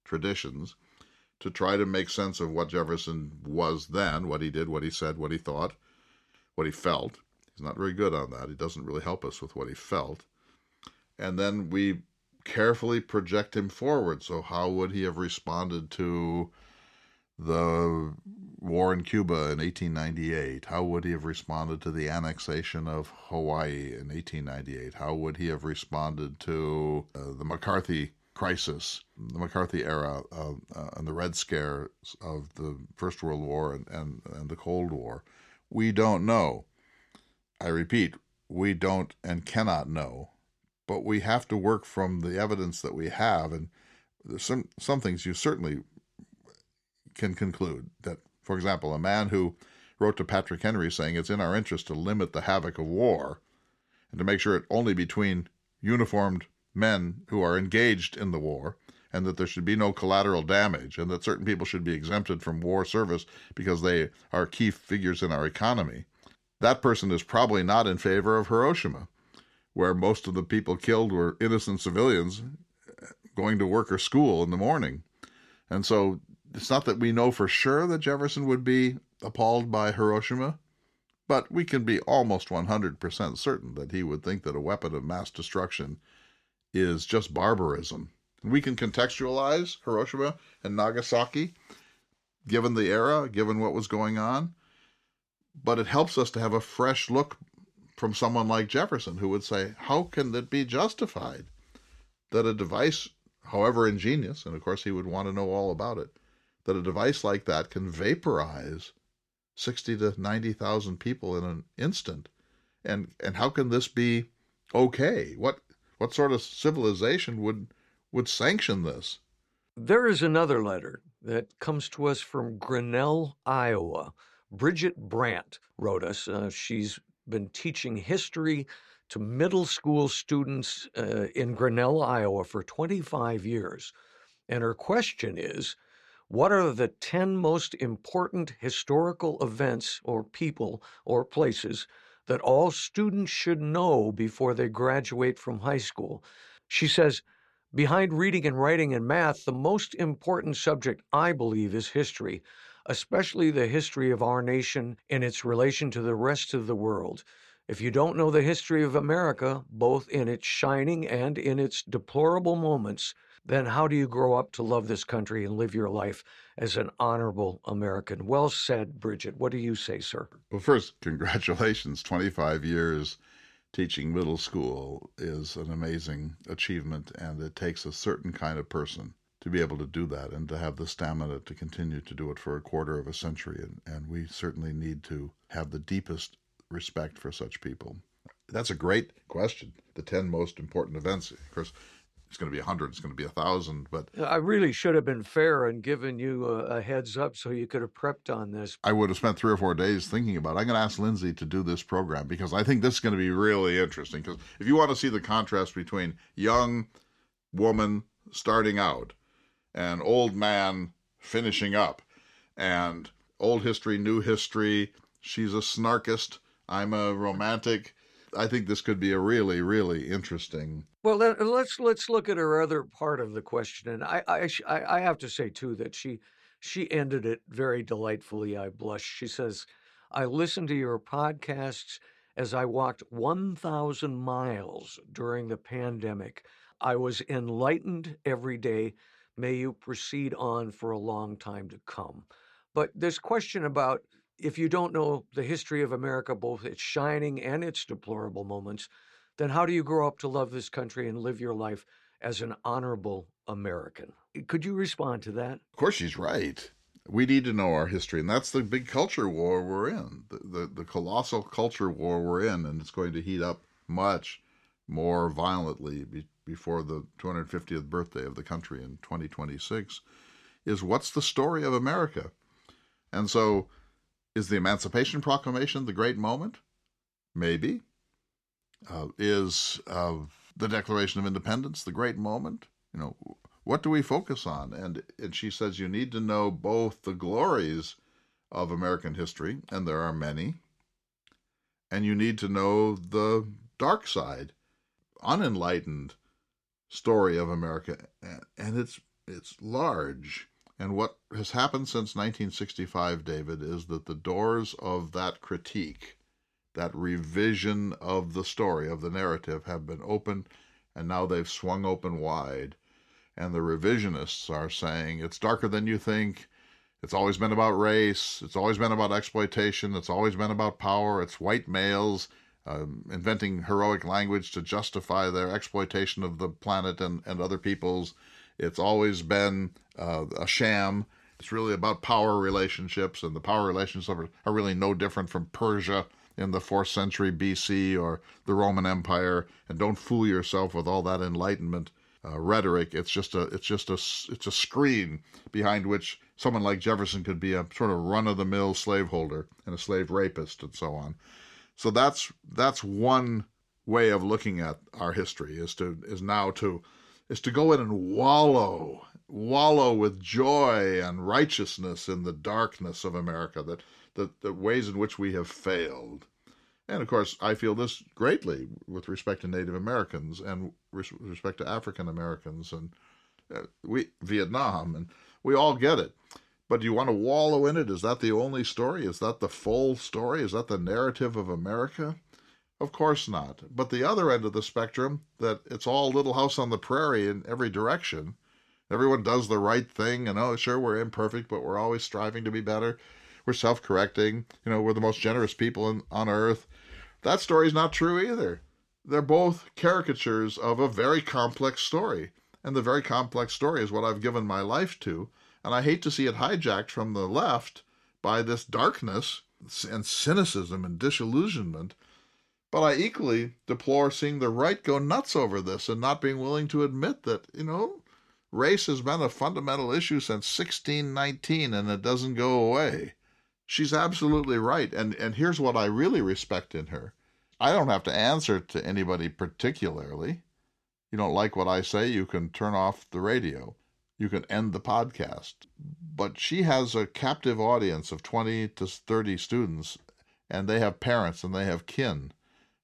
traditions, to try to make sense of what Jefferson was then, what he did, what he said, what he thought, what he felt. He's not very good on that. He doesn't really help us with what he felt. And then we carefully project him forward. So, how would he have responded to the war in Cuba in 1898? How would he have responded to the annexation of Hawaii in 1898? How would he have responded to uh, the McCarthy crisis, the McCarthy era, uh, uh, and the Red Scare of the First World War and, and, and the Cold War? We don't know. I repeat, we don't and cannot know, but we have to work from the evidence that we have. And there's some, some things you certainly can conclude that, for example, a man who wrote to Patrick Henry saying it's in our interest to limit the havoc of war and to make sure it only between uniformed men who are engaged in the war and that there should be no collateral damage and that certain people should be exempted from war service because they are key figures in our economy that person is probably not in favor of Hiroshima, where most of the people killed were innocent civilians uh, going to work or school in the morning. And so it's not that we know for sure that Jefferson would be appalled by Hiroshima, but we can be almost 100% certain that he would think that a weapon of mass destruction is just barbarism. We can contextualize Hiroshima and Nagasaki, given the era, given what was going on but it helps us to have a fresh look from someone like Jefferson who would say, How can it be justified that a device, however ingenious, and of course he would want to know all about it, that a device like that can vaporize 60 to 90,000 people in an instant? And, and how can this be okay? What, what sort of civilization would, would sanction this? There is another letter that comes to us from Grinnell, Iowa. Bridget Brandt wrote us. Uh, she's been teaching history to middle school students uh, in Grinnell, Iowa for 25 years. And her question is What are the 10 most important historical events or people or places that all students should know before they graduate from high school? She says, Behind reading and writing and math, the most important subject, I believe, is history especially the history of our nation and its relation to the rest of the world. If you don't know the history of America, both in its shining and in its deplorable moments, then how do you grow up to love this country and live your life as an honorable American? Well said, Bridget. What do you say, sir? Well, first, congratulations. 25 years teaching middle school is an amazing achievement, and it takes a certain kind of person to be able to do that and to have the stamina to continue to do it for a quarter of a century. And, and we certainly need to have the deepest respect for such people. That's a great question. The 10 most important events. Of course, it's going to be a 100, it's going to be a 1,000. But I really should have been fair and given you a, a, heads up so you could have prepped on this. I would have spent three or four days thinking about it. I'm going to ask Lindsay to do this program because I think this is going to be really interesting. Because if you want to see the contrast between young woman starting out and old man finishing up and old history, new history. She's a snarkist. I'm a romantic. I think this could be a really, really interesting. Well, let's let's look at her other part of the question, and I I I have to say too that she she ended it very delightfully. I blush. She says, "I listened to your podcasts as I walked 1,000 miles during the pandemic. I was enlightened every day May you proceed on for a long time to come. But this question about if you don't know the history of America, both its shining and its deplorable moments, then how do you grow up to love this country and live your life as an honorable American? Eh, could you respond to that? Of course, she's right. We need to know our history, and that's the big culture war we're in, the, the, the colossal culture war we're in, and it's going to heat up much more violently be, before the 250th birthday of the country in 2026. Is what's the story of America? And so, is the Emancipation Proclamation the great moment? Maybe. Uh, is uh, the Declaration of Independence the great moment? You know, what do we focus on? And and she says you need to know both the glories of American history, and there are many, and you need to know the dark side, unenlightened story of America, and it's it's large. And what has happened since 1965, David, is that the doors of that critique, that revision of the story, of the narrative, have been opened, and now they've swung open wide. And the revisionists are saying it's darker than you think. It's always been about race. It's always been about exploitation. It's always been about power. It's white males um, inventing heroic language to justify their exploitation of the planet and, and other peoples. It's always been uh, a sham. It's really about power relationships, and the power relationships are really no different from Persia in the fourth century BC or the Roman Empire. And don't fool yourself with all that Enlightenment uh, rhetoric. It's just a it's just a it's a screen behind which someone like Jefferson could be a sort of run of the mill slaveholder and a slave rapist and so on. So that's that's one way of looking at our history is to is now to is to go in and wallow, wallow with joy and righteousness in the darkness of America, that, the, the ways in which we have failed. And of course, I feel this greatly with respect to Native Americans and respect to African Americans and uh, we Vietnam, and we all get it. But do you want to wallow in it? Is that the only story? Is that the full story? Is that the narrative of America? Of course not. But the other end of the spectrum, that it's all Little House on the Prairie in every direction. Everyone does the right thing, and oh, sure, we're imperfect, but we're always striving to be better. We're self correcting. You know, we're the most generous people in, on earth. That story's not true either. They're both caricatures of a very complex story. And the very complex story is what I've given my life to. And I hate to see it hijacked from the left by this darkness and cynicism and disillusionment but I equally deplore seeing the right go nuts over this and not being willing to admit that, you know, race has been a fundamental issue since 1619 and it doesn't go away. She's absolutely right. And, and here's what I really respect in her I don't have to answer to anybody particularly. You don't like what I say, you can turn off the radio. You can end the podcast. But she has a captive audience of 20 to 30 students, and they have parents and they have kin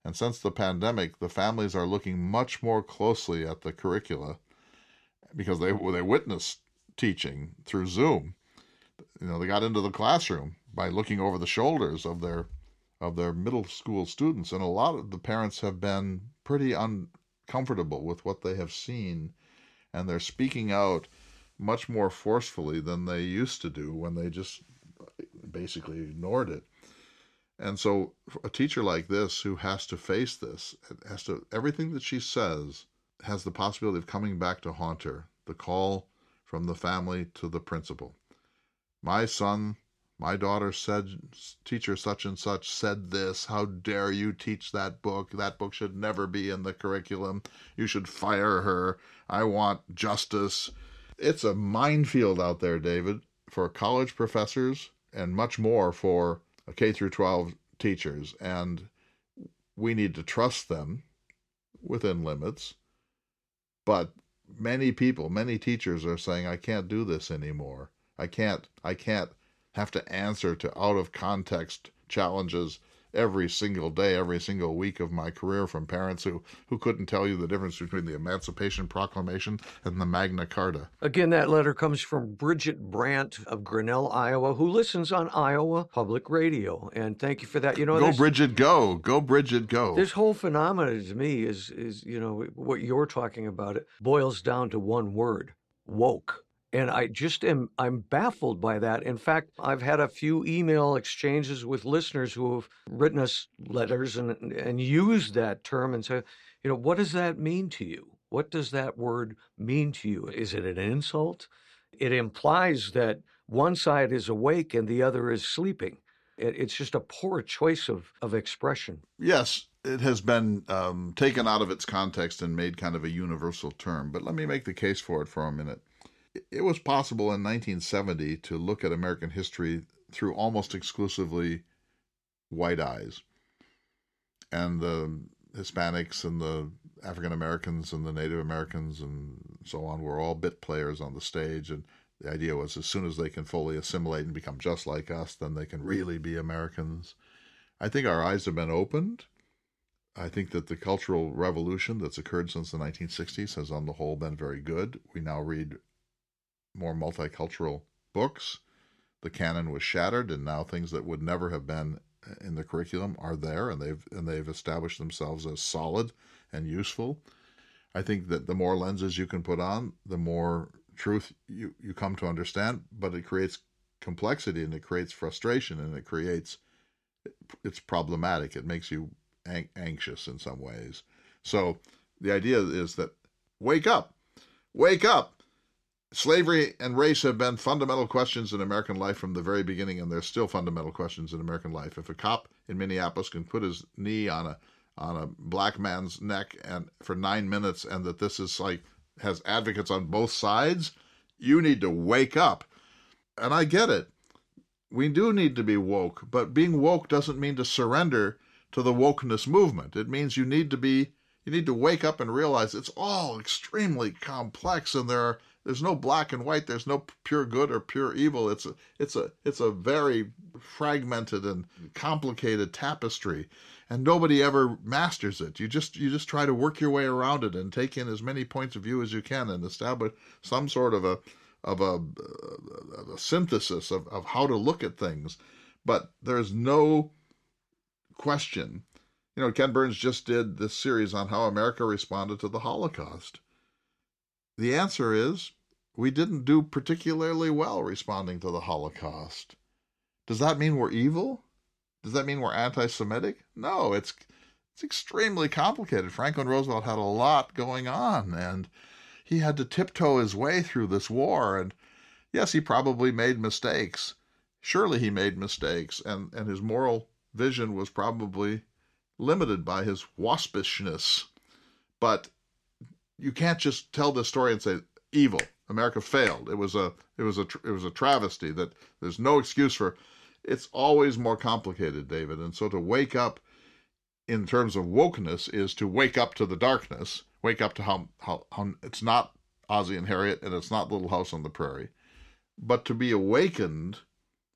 and since the pandemic, the families are looking much more closely at the curricula because they they witnessed teaching through Zoom. You know, they got into the classroom by looking over the shoulders of their of their middle school students, and a lot of the parents have been pretty uncomfortable with what they have seen, and they're speaking out much more forcefully than they used to do when they just basically ignored it. And so a teacher like this who has to face this, has to everything that she says has the possibility of coming back to haunt her. The call from the family to the principal. My son, my daughter said teacher such and such said this. How dare you teach that book? That book should never be in the curriculum. You should fire her. I want justice. It's a minefield out there, David, for college professors and much more for K through 12 teachers, and we need to trust them within limits. But many people, many teachers are saying, I can't do this anymore. I can't, I can't have to answer to out of context challenges every single day, every single week of my career from parents who, who couldn't tell you the difference between the Emancipation Proclamation and the Magna Carta. Again, that letter comes from Bridget Brandt of Grinnell, Iowa, who listens on Iowa Public Radio. And thank you for that. You know, go Bridget, go, go Bridget, go. This whole phenomenon to me is is you know what you're talking about. It boils down to one word: woke. And I just am I'm baffled by that. In fact, I've had a few email exchanges with listeners who have written us letters and and used that term and said, you know, what does that mean to you? What does that word mean to you? Is it an insult? It implies that one side is awake and the other is sleeping. It's just a poor choice of, of expression. Yes, it has been um, taken out of its context and made kind of a universal term. But let me make the case for it for a minute. It was possible in 1970 to look at American history through almost exclusively white eyes. And the Hispanics and the African Americans and the Native Americans and so on were all bit players on the stage. And the idea was as soon as they can fully assimilate and become just like us, then they can really be Americans. I think our eyes have been opened. I think that the cultural revolution that's occurred since the 1960s has, on the whole, been very good. We now read more multicultural books. The canon was shattered, and now things that would never have been uh, in the curriculum are there, and they've and they've established themselves as solid and useful. I think that the more lenses you can put on, the more truth you, you come to understand, but it creates complexity and it creates frustration and it creates it's problematic. It makes you anxious in some ways. So the idea is that wake up, wake up. Slavery and race have been fundamental questions in American life from the very beginning, and they're still fundamental questions in American life. If a cop in Minneapolis can put his knee on a on a black man's neck and for nine minutes, and that this is like has advocates on both sides, you need to wake up. And I get it. We do need to be woke, but being woke doesn't mean to surrender to the wokeness movement. It means you need to be you need to wake up and realize it's all extremely complex and there are there's no black and white. There's no pure good or pure evil. It's a it's a it's a very fragmented and complicated tapestry and nobody ever masters it. You just you just try to work your way around it and take in as many points of view as you can and establish some sort of a of a, a synthesis of, of how to look at things. But there's no question. You know ken burns just did this series on how america responded to the holocaust the answer is we didn't do particularly well responding to the Holocaust. Does that mean we're evil? Does that mean we're anti Semitic? No, it's it's extremely complicated. Franklin Roosevelt had a lot going on and he had to tiptoe his way through this war and yes, he probably made mistakes. Surely he made mistakes and, and his moral vision was probably limited by his waspishness. But you can't just tell this story and say evil. America failed. It was a it was a it was a travesty that there's no excuse for. It's always more complicated, David. And so to wake up in terms of wokeness is to wake up to the darkness, wake up to how how, how it's not Ozzie and Harriet and it's not Little House on the Prairie. But to be awakened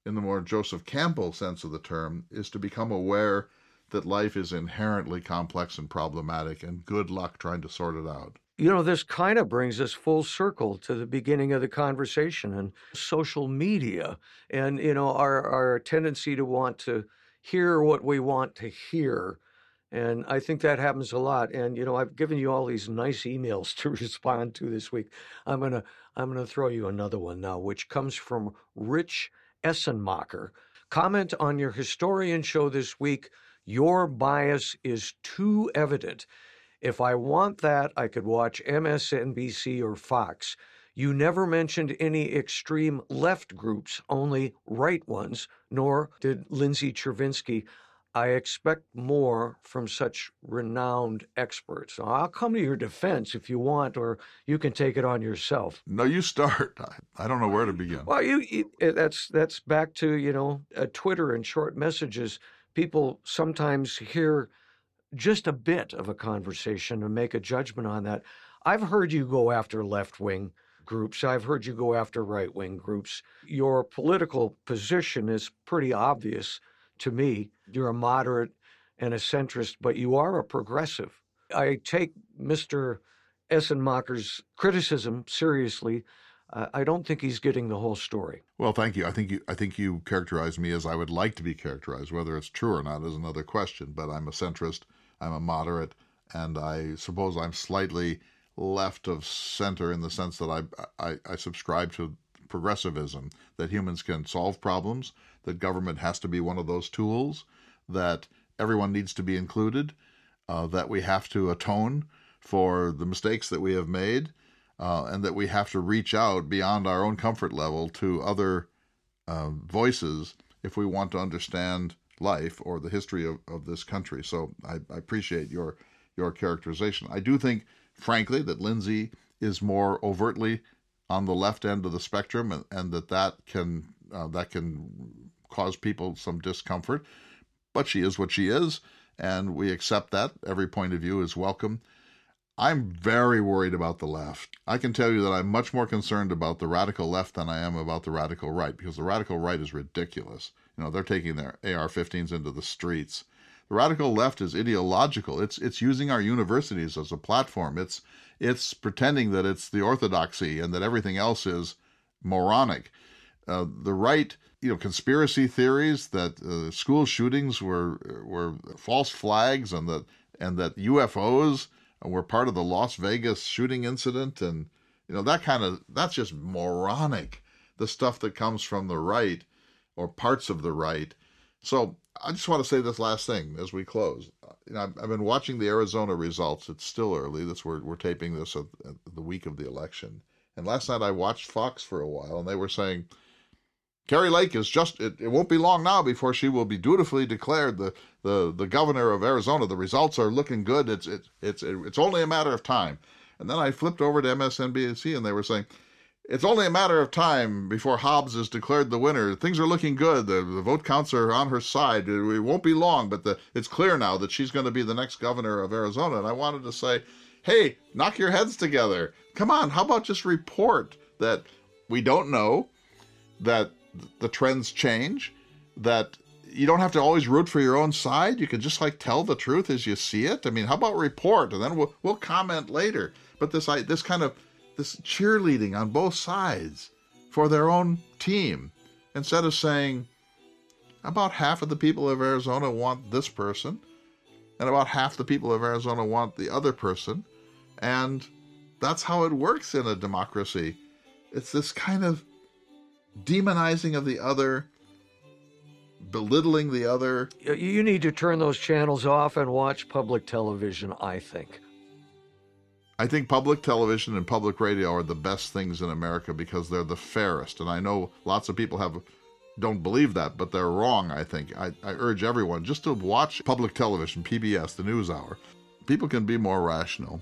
in the more Joseph Campbell sense of the term is to become aware that life is inherently complex and problematic and good luck trying to sort it out. You know, this kind of brings us full circle to the beginning of the conversation and social media and, you know, our, our tendency to want to hear what we want to hear. And I think that happens a lot. And, you know, I've given you all these nice emails to respond to this week. I'm to, I'm to throw you another one now, which comes from Rich Essenmacher. Comment on your historian show this week. Your bias is too evident. If I want that, I could watch MSNBC or Fox. You never mentioned any extreme left groups, only right ones, nor did Lindsay Chervinsky. I expect more from such renowned experts. I'll come to your defense if you want, or you can take it on yourself. No, you start. I don't know where to begin. Well, you, you eh, that's that's back to you know uh, Twitter and short messages. People sometimes hear just a bit of a conversation and make a judgment on that. I've heard you go after left wing groups. I've heard you go after right wing groups. Your political position is pretty obvious to me. You're a moderate and a centrist, but you are a progressive. I take Mr. Essenmacher's criticism seriously. I don't think he's getting the whole story. Well, thank you. I think you. I think you characterize me as I would like to be characterized. Whether it's true or not is another question. But I'm a centrist. I'm a moderate, and I suppose I'm slightly left of center in the sense that I, I, I subscribe to progressivism, that humans can solve problems, that government has to be one of those tools, that everyone needs to be included, uh, that we have to atone for the mistakes that we have made, uh, and that we have to reach out beyond our own comfort level to other uh, voices if we want to understand life or the history of, of this country. So I, I appreciate your your characterization. I do think, frankly, that Lindsay is more overtly on the left end of the spectrum, and, and that that can uh, that can cause people some discomfort. But she is what she is, and we accept that. Every point of view is welcome. I'm very worried about the left. I can tell you that I'm much more concerned about the radical left than I am about the radical right because the radical right is ridiculous. You know, they're taking their AR-15s into the streets. The radical left is ideological. It's it's using our universities as a platform. It's it's pretending that it's the orthodoxy and that everything else is moronic. Uh, the right, you know, conspiracy theories that uh, school shootings were were false flags and that and that UFOs were part of the Las Vegas shooting incident and you know that kind of that's just moronic. The stuff that comes from the right or parts of the right. So I just want to say this last thing as we close. Uh, you know, I've, I've been watching the Arizona results. It's still early. That's where we're taping this at, at the week of the election. And last night I watched Fox for a while, and they were saying Kari Lake is just it, it won't be long now before she will be dutifully declared the, the, the governor of Arizona. The results are looking good. It's it, it's it's only a matter of time. And then I flipped over to MSNBC and they were saying it's only a matter of time before Hobbs is declared the winner. Things are looking good. The, the vote counts are on her side. It, it won't be long, but the, it's clear now that she's going to be the next governor of Arizona. And I wanted to say, hey, knock your heads together. Come on, how about just report that we don't know, that the trends change, that you don't have to always root for your own side. You can just like tell the truth as you see it. I mean, how about report and then we'll we'll comment later. But this I this kind of this cheerleading on both sides for their own team instead of saying about half of the people of Arizona want this person and about half the people of Arizona want the other person and that's how it works in a democracy. It's this kind of demonizing of the other, belittling the other. You need to turn those channels off and watch public television, I think. I think public television and public radio are the best things in America because they're the fairest. And I know lots of people have don't believe that, but they're wrong, I think. I, I urge everyone just to watch public television, PBS, the news hour. People can be more rational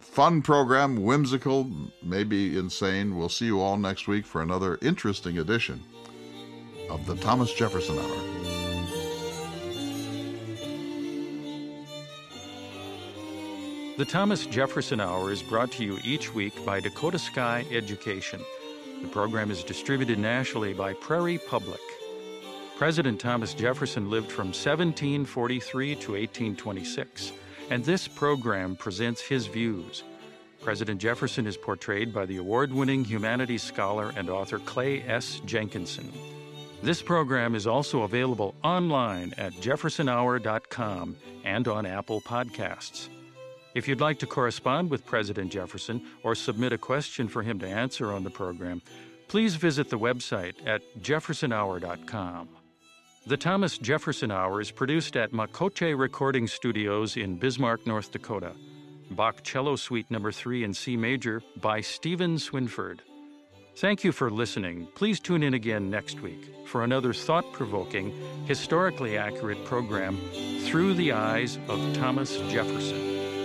fun program, whimsical, maybe insane. We'll see you all next week for another interesting edition of the Thomas Jefferson Hour. The Thomas Jefferson Hour is brought to you each week by Dakota Sky Education. The program is distributed nationally by Prairie Public. President Thomas Jefferson lived from 1743 to 1826 and this program presents his views. President Jefferson is portrayed by the award winning humanities scholar and author Clay S. Jenkinson. This program is also available online at jeffersonhour.com and on Apple Podcasts. If you'd like to correspond with President Jefferson or submit a question for him to answer on the program, please visit the website at jeffersonhour.com. The Thomas Jefferson Hour is produced at Makoche Recording Studios in Bismarck, North Dakota. Bach Cello Suite Number 3 in C Major by Stephen Swinford. Thank you for listening. Please tune in again next week for another thought provoking, historically accurate program through the eyes of Thomas Jefferson.